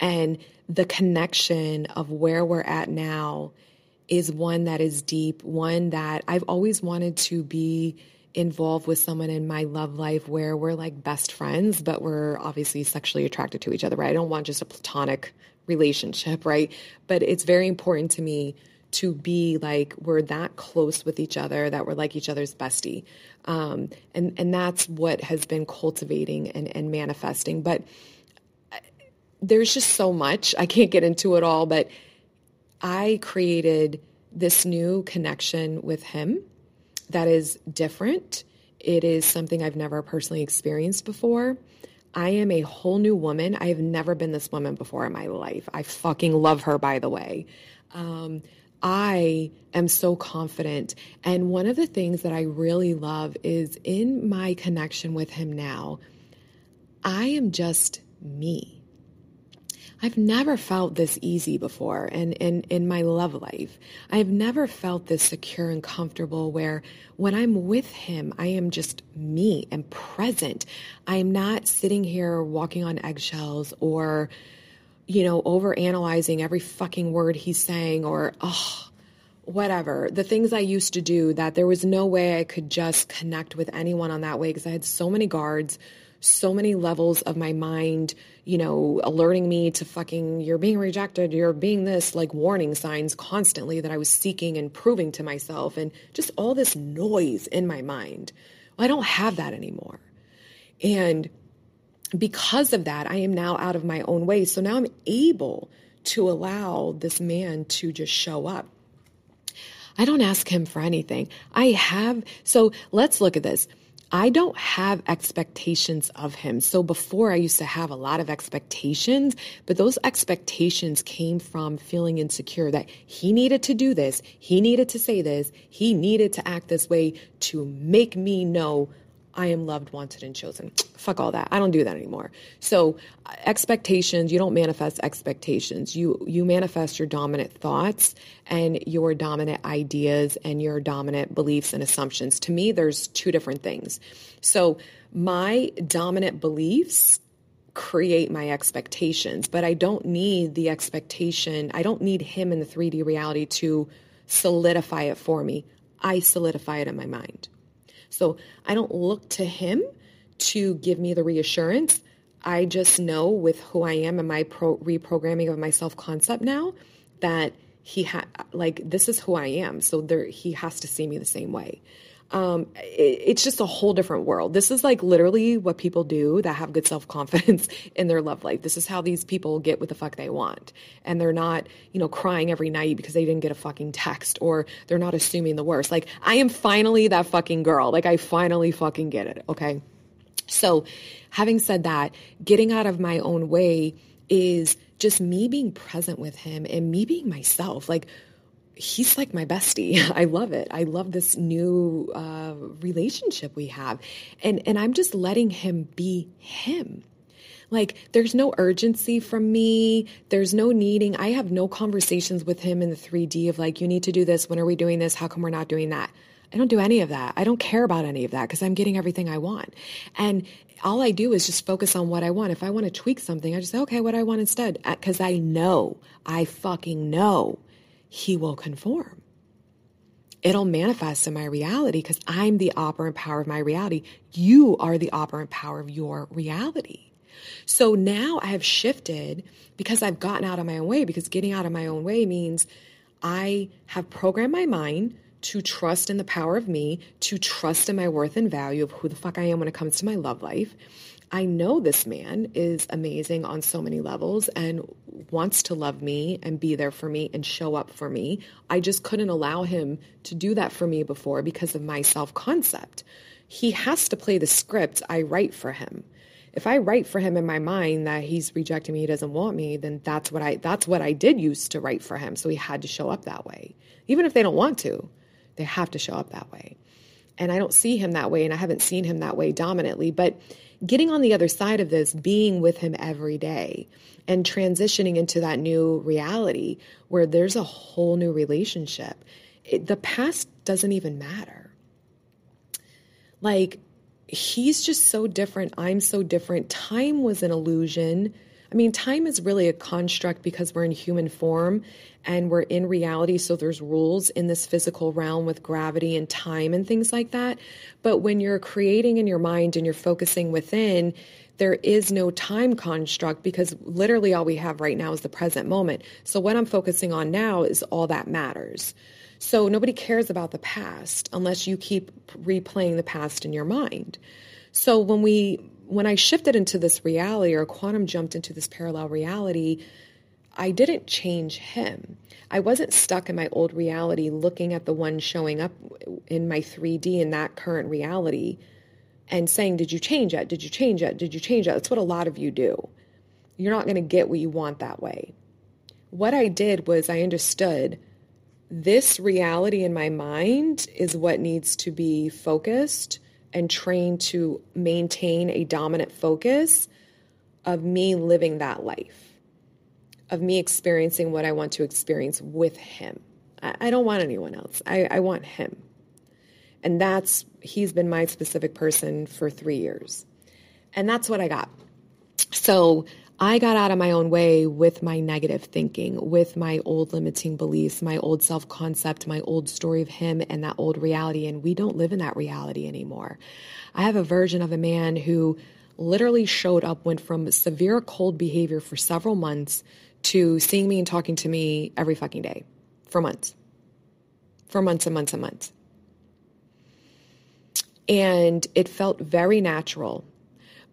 And the connection of where we're at now is one that is deep, one that I've always wanted to be involved with someone in my love life where we're like best friends, but we're obviously sexually attracted to each other, right? I don't want just a platonic relationship, right? But it's very important to me to be like we're that close with each other that we're like each other's bestie um, and and that's what has been cultivating and, and manifesting but there's just so much. I can't get into it all, but I created this new connection with him that is different. It is something I've never personally experienced before. I am a whole new woman. I have never been this woman before in my life. I fucking love her, by the way. Um, I am so confident. And one of the things that I really love is in my connection with him now, I am just me. I've never felt this easy before in, in, in my love life. I've never felt this secure and comfortable where when I'm with him, I am just me and present. I'm not sitting here walking on eggshells or, you know, over analyzing every fucking word he's saying or, oh, whatever. The things I used to do that there was no way I could just connect with anyone on that way because I had so many guards so many levels of my mind, you know, alerting me to fucking, you're being rejected, you're being this, like warning signs constantly that I was seeking and proving to myself, and just all this noise in my mind. Well, I don't have that anymore. And because of that, I am now out of my own way. So now I'm able to allow this man to just show up. I don't ask him for anything. I have, so let's look at this. I don't have expectations of him. So before I used to have a lot of expectations, but those expectations came from feeling insecure that he needed to do this, he needed to say this, he needed to act this way to make me know I am loved, wanted, and chosen. [TSK] Fuck all that. I don't do that anymore. So uh, expectations, you don't manifest expectations. You you manifest your dominant thoughts and your dominant ideas and your dominant beliefs and assumptions. To me, there's two different things. So my dominant beliefs create my expectations, but I don't need the expectation. I don't need him in the 3D reality to solidify it for me. I solidify it in my mind. So I don't look to him to give me the reassurance. I just know with who I am and my pro- reprogramming of my self concept now that he had like this is who I am. So there he has to see me the same way um, it, it's just a whole different world. This is like literally what people do that have good self confidence [LAUGHS] in their love life. This is how these people get what the fuck they want. And they're not, you know, crying every night because they didn't get a fucking text or they're not assuming the worst. Like, I am finally that fucking girl. Like, I finally fucking get it. Okay. So, having said that, getting out of my own way is just me being present with him and me being myself. Like, he's like my bestie. [LAUGHS] I love it. I love this new uh, relationship we have, and and I'm just letting him be him. Like, there's no urgency from me. There's no needing. I have no conversations with him in the 3D of like, you need to do this. When are we doing this? How come we're not doing that? I don't do any of that. I don't care about any of that because I'm getting everything I want. And all I do is just focus on what I want. If I want to tweak something, I just say, okay, what I want instead. Because I know, I fucking know he will conform. It'll manifest in my reality because I'm the operant power of my reality. You are the operant power of your reality. So now I have shifted because I've gotten out of my own way, because getting out of my own way means I have programmed my mind to trust in the power of me, to trust in my worth and value of who the fuck I am when it comes to my love life. I know this man is amazing on so many levels and wants to love me and be there for me and show up for me. I just couldn't allow him to do that for me before because of my self concept. He has to play the script I write for him if I write for him in my mind that he's rejecting me, he doesn't want me, then that's what I that's what I did use to write for him. So he had to show up that way. Even if they don't want to, they have to show up that way. And I don't see him that way and I haven't seen him that way dominantly, but getting on the other side of this, being with him every day and transitioning into that new reality where there's a whole new relationship. It, the past doesn't even matter. Like he's just so different. I'm so different. Time was an illusion. I mean, time is really a construct because we're in human form and we're in reality. So there's rules in this physical realm with gravity and time and things like that. But when you're creating in your mind and you're focusing within, there is no time construct because literally all we have right now is the present moment. So what I'm focusing on now is all that matters. So nobody cares about the past unless you keep replaying the past in your mind. So when we when I shifted into this reality or quantum jumped into this parallel reality, I didn't change him. I wasn't stuck in my old reality looking at the one showing up in my 3D in that current reality and saying, Did you change it? Did you change it? Did you change it? That's what a lot of you do. You're not going to get what you want that way. What I did was I understood this reality in my mind is what needs to be focused and trained to maintain a dominant focus of me living that life, of me experiencing what I want to experience with him. I, I don't want anyone else. I, I want him. And that's, he's been my specific person for three years. And that's what I got. So I got out of my own way with my negative thinking, with my old limiting beliefs, my old self concept, my old story of him and that old reality. And we don't live in that reality anymore. I have a version of a man who literally showed up, went from severe cold behavior for several months to seeing me and talking to me every fucking day for months, for months and months and months. And it felt very natural.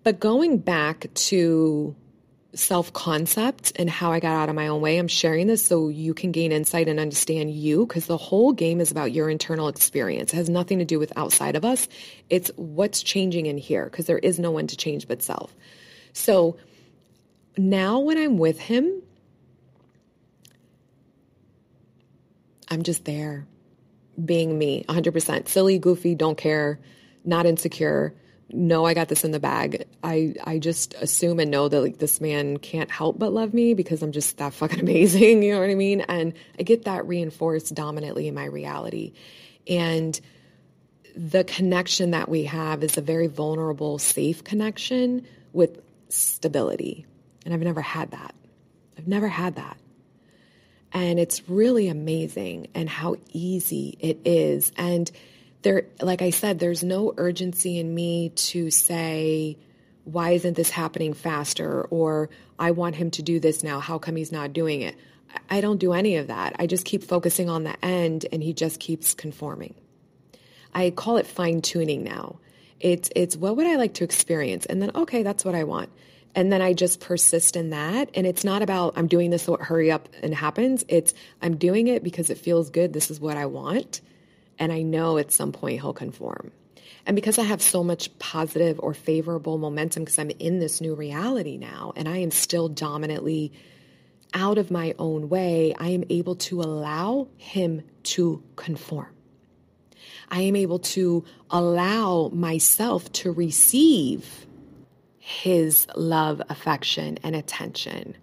But going back to self concept and how I got out of my own way. I'm sharing this so you can gain insight and understand you because the whole game is about your internal experience. It has nothing to do with outside of us. It's what's changing in here because there is no one to change but self. So now when I'm with him, I'm just there being me 100%. Silly, goofy, don't care, not insecure know I got this in the bag. I I just assume and know that like this man can't help but love me because I'm just that fucking [LAUGHS] amazing, you know what I mean? And I get that reinforced dominantly in my reality. And the connection that we have is a very vulnerable, safe connection with stability. And I've never had that. I've never had that. And it's really amazing and how easy it is. And there, like I said, there's no urgency in me to say, why isn't this happening faster? Or I want him to do this now. How come he's not doing it? I don't do any of that. I just keep focusing on the end and he just keeps conforming. I call it fine tuning now. It's, it's what would I like to experience? And then, okay, that's what I want. And then I just persist in that. And it's not about I'm doing this so hurry up and happens. It's I'm doing it because it feels good. This is what I want and I know at some point he'll conform. And because I have so much positive or favorable momentum because I'm in this new reality now and I am still dominantly out of my own way, I am able to allow him to conform. I am able to allow myself to receive his love, affection, and attention.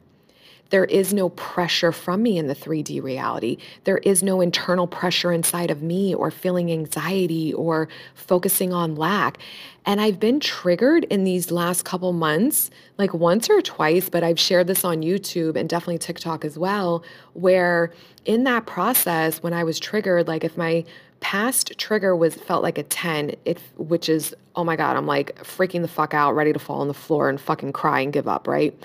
There is no pressure from me in the 3D reality. There is no internal pressure inside of me or feeling anxiety or focusing on lack. And I've been triggered in these last couple months, like once or twice, but I've shared this on YouTube and definitely TikTok as well, where in that process, when I was triggered, like if my past trigger was felt like a 10 it which is oh my god i'm like freaking the fuck out ready to fall on the floor and fucking cry and give up right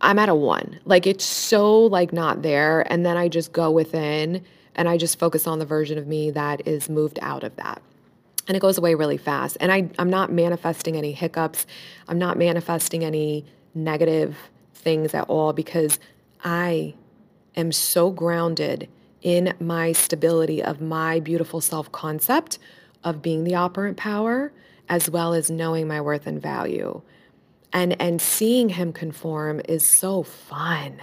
I'm at a one. Like it's so like not there. And then I just go within and I just focus on the version of me that is moved out of that. And it goes away really fast. And I, I'm not manifesting any hiccups. I'm not manifesting any negative things at all because I am so grounded in my stability of my beautiful self concept of being the operant power, as well as knowing my worth and value and and seeing him conform is so fun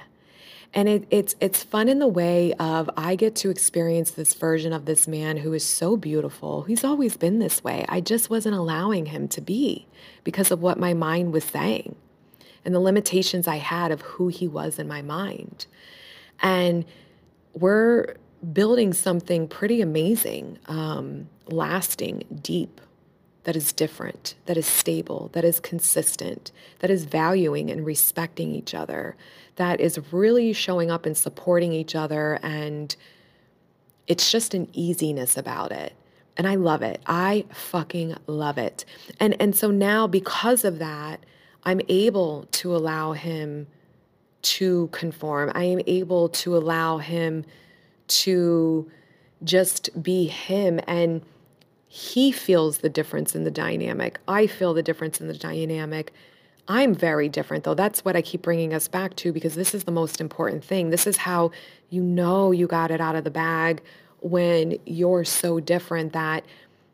and it, it's it's fun in the way of I get to experience this version of this man who is so beautiful. He's always been this way. I just wasn't allowing him to be because of what my mind was saying and the limitations I had of who he was in my mind. And we're building something pretty amazing, um, lasting, deep, that is different, that is stable, that is consistent, that is valuing and respecting each other, that is really showing up and supporting each other. And it's just an easiness about it. And I love it. I fucking love it. And and so now because of that, I'm able to allow him to conform. I am able to allow him to just be him and he feels the difference in the dynamic. I feel the difference in the dynamic. I'm very different, though. That's what I keep bringing us back to because this is the most important thing. This is how you know you got it out of the bag when you're so different that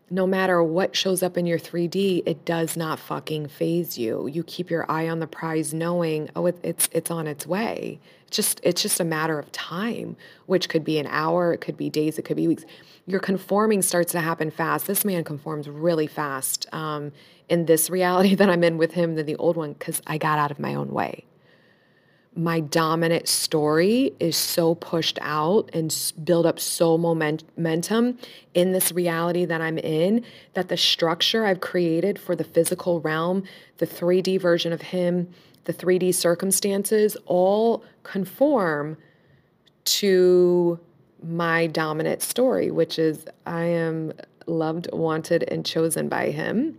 no matter what shows up in your 3D, it does not fucking faze you. You keep your eye on the prize knowing, oh, it, it's it's on its way. It's just it's just a matter of time, which could be an hour, it could be days, it could be weeks your conforming starts to happen fast. This man conforms really fast um, in this reality [LAUGHS] that I'm in with him than the old one because I got out of my own way. My dominant story is so pushed out and build up so momentum in this reality that I'm in that the structure I've created for the physical realm, the 3D version of him, the 3D circumstances all conform to my dominant story, which is I am loved, wanted, and chosen by him.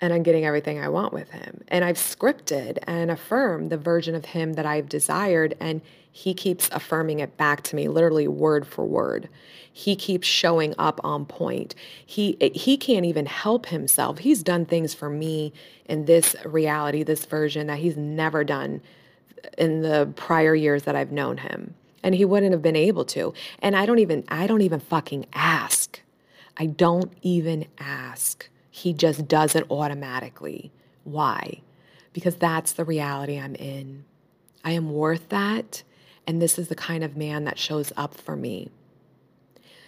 And I'm getting everything I want with him. And I've scripted and affirmed the version of him that I've desired. And he keeps affirming it back to me, literally word for word. He keeps showing up on point. He, he can't even help himself. He's done things for me in this reality, this version that he's never done in the prior years that I've known him and he wouldn't have been able to. And I don't even I don't even fucking ask. I don't even ask. He just does it automatically. Why? Because that's the reality I'm in. I am worth that, and this is the kind of man that shows up for me.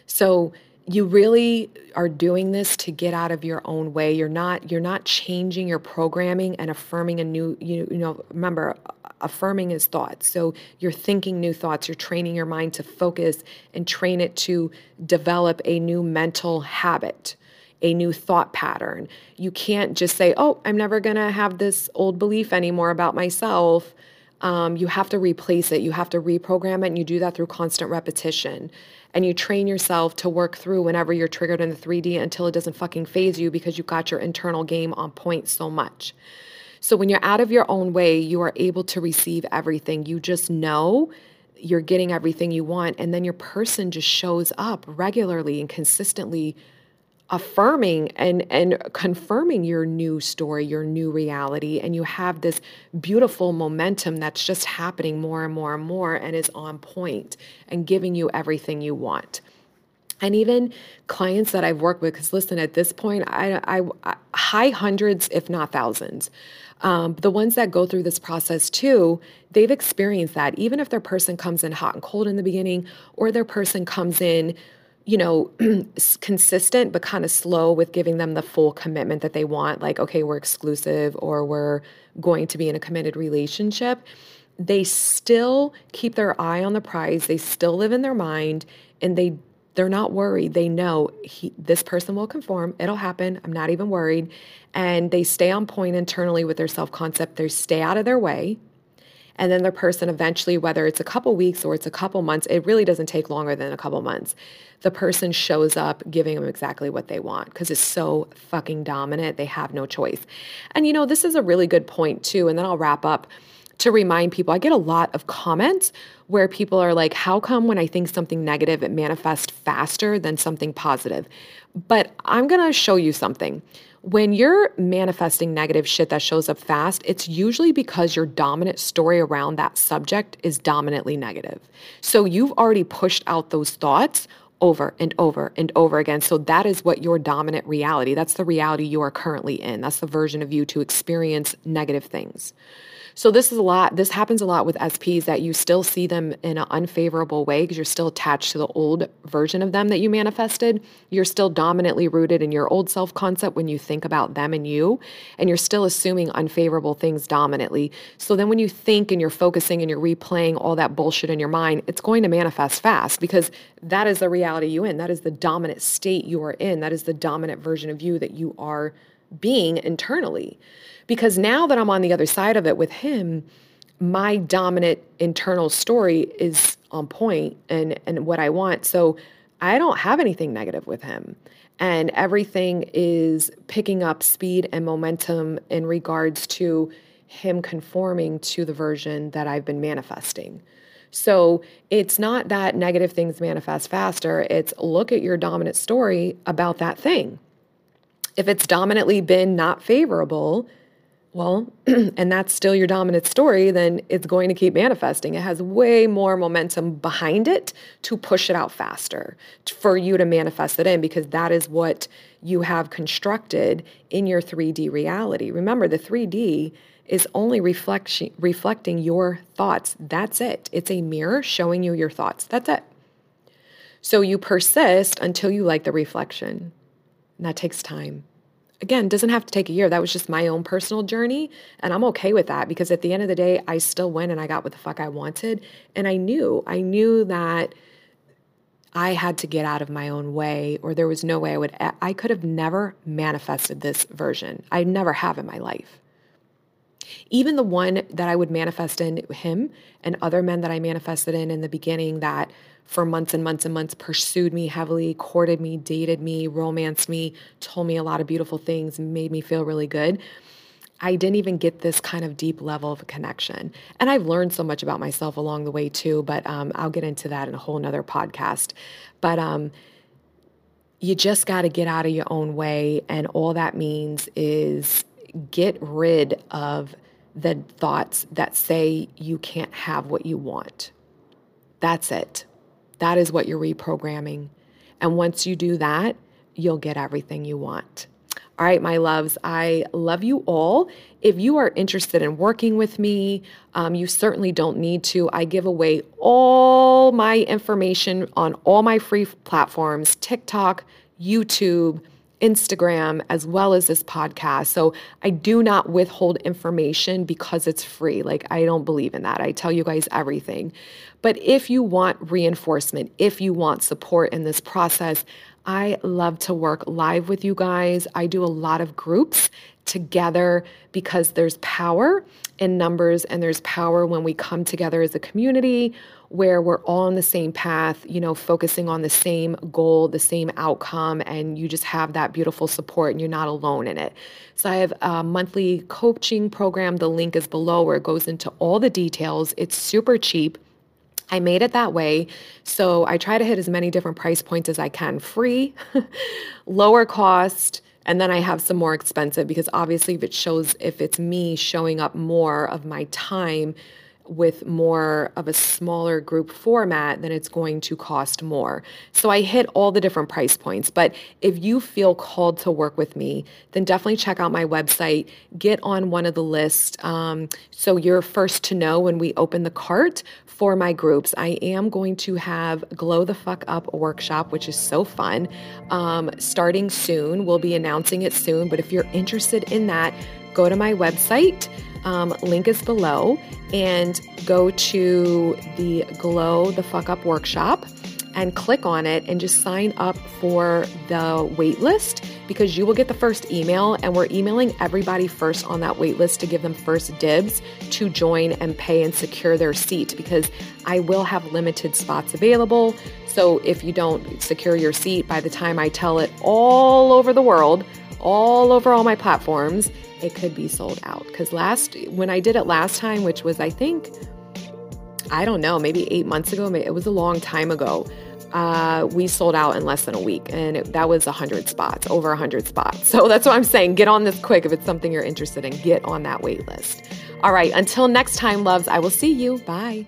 So you really are doing this to get out of your own way you're not you're not changing your programming and affirming a new you, you know remember affirming is thoughts so you're thinking new thoughts you're training your mind to focus and train it to develop a new mental habit a new thought pattern you can't just say oh i'm never going to have this old belief anymore about myself um, you have to replace it you have to reprogram it and you do that through constant repetition and you train yourself to work through whenever you're triggered in the 3D until it doesn't fucking faze you because you've got your internal game on point so much. So when you're out of your own way, you are able to receive everything. You just know you're getting everything you want. And then your person just shows up regularly and consistently affirming and and confirming your new story your new reality and you have this beautiful momentum that's just happening more and more and more and is on point and giving you everything you want and even clients that I've worked with, because listen, at this point, I, I, I high hundreds, if not thousands. Um, the ones that go through this process too, they've experienced that. Even if their person comes in hot and cold in the beginning, or their person comes in, you know, [CLEARS THROAT] consistent but kind of slow with giving them the full commitment that they want, like, okay, we're exclusive or we're going to be in a committed relationship, they still keep their eye on the prize. They still live in their mind and they they're not worried. They know he, this person will conform. It'll happen. I'm not even worried. And they stay on point internally with their self concept. They stay out of their way. And then the person eventually, whether it's a couple weeks or it's a couple months, it really doesn't take longer than a couple months. The person shows up giving them exactly what they want because it's so fucking dominant. They have no choice. And you know, this is a really good point too. And then I'll wrap up to remind people. I get a lot of comments where people are like, How come when I think something negative, it manifests faster than something positive? But I'm going to show you something. When you're manifesting negative shit that shows up fast, it's usually because your dominant story around that subject is dominantly negative. So you've already pushed out those thoughts over and over and over again. So that is what your dominant reality, that's the reality you are currently in. That's the version of you to experience negative things. So this is a lot. This happens a lot with SPs that you still see them in an unfavorable way because you're still attached to the old version of them that you manifested. You're still dominantly rooted in your old self concept when you think about them and you, and you're still assuming unfavorable things dominantly. So then when you think and you're focusing and you're replaying all that bullshit in your mind, it's going to manifest fast because that is the reality you in. That is the dominant state you are in. That is the dominant version of you that you are being internally. Because now that I'm on the other side of it with him, my dominant internal story is on point and and what I want. So I don't have anything negative with him. And everything is picking up speed and momentum in regards to him conforming to the version that I've been manifesting. So it's not that negative things manifest faster, it's look at your dominant story about that thing. If it's dominantly been not favorable, well, [CLEARS THROAT] and that's still your dominant story, then it's going to keep manifesting. It has way more momentum behind it to push it out faster for you to manifest it in because that is what you have constructed in your 3D reality. Remember, the 3D is only reflection, reflecting your thoughts. That's it. It's a mirror showing you your thoughts. That's it. So you persist until you like the reflection. And that takes time again, doesn't have to take a year. That was just my own personal journey. And I'm okay with that because at the end of the day, I still went and I got what the fuck I wanted. And I knew, I knew that I had to get out of my own way or there was no way I would, I could have never manifested this version. I never have in my life. Even the one that I would manifest in him and other men that I manifested in in the beginning that for months and months and months pursued me heavily, courted me, dated me, romanced me, told me a lot of beautiful things, made me feel really good. I didn't even get this kind of deep level of connection. And I've learned so much about myself along the way too, but um, I'll get into that in a whole nother podcast. But um, you just got to get out of your own way. And all that means is get rid of the thoughts that say you can't have what you want. That's it. That is what you're reprogramming. And once you do that, you'll get everything you want. All right, my loves, I love you all. If you are interested in working with me, um, you certainly don't need to. I give away all my information on all my free platforms TikTok, YouTube, Instagram as well as this podcast. So I do not withhold information because it's free. Like, I don't believe in that. I tell you guys everything. But if you want reinforcement, if you want support in this process, I love to work live with you guys. I do a lot of groups together because there's power in numbers and there's power when we come together as a community where we're all on the same path, you know, focusing on the same goal, the same outcome, and you just have that beautiful support and you're not alone in it. So I have a monthly coaching program. The link is below where it goes into all the details. It's super cheap. I made it that way. So I try to hit as many different price points as I can free, [LAUGHS] lower cost, and then I have some more expensive because obviously if it shows if it's me showing up more of my time with more of a smaller group format, then it's going to cost more. So I hit all the different price points. But if you feel called to work with me, then definitely check out my website, get on one of the lists. Um, so you're first to know when we open the cart for my groups. I am going to have Glow the Fuck Up workshop, which is so fun, um, starting soon. We'll be announcing it soon. But if you're interested in that, go to my website. Um, link is below and go to the Glow the Fuck Up workshop and click on it and just sign up for the wait list because you will get the first email and we're emailing everybody first on that wait list to give them first dibs to join and pay and secure their seat because I will have limited spots available. So if you don't secure your seat by the time I tell it all over the world, all over all my platforms, it could be sold out. Because last, when I did it last time, which was, I think, I don't know, maybe eight months ago, it was a long time ago uh, we sold out in less than a week and it, that was 100 spots over 100 spots. [LAUGHS] So that's what i'm saying get on this quick if it's something you're interested in get on that wait list. All right until next time loves i will see you. Bye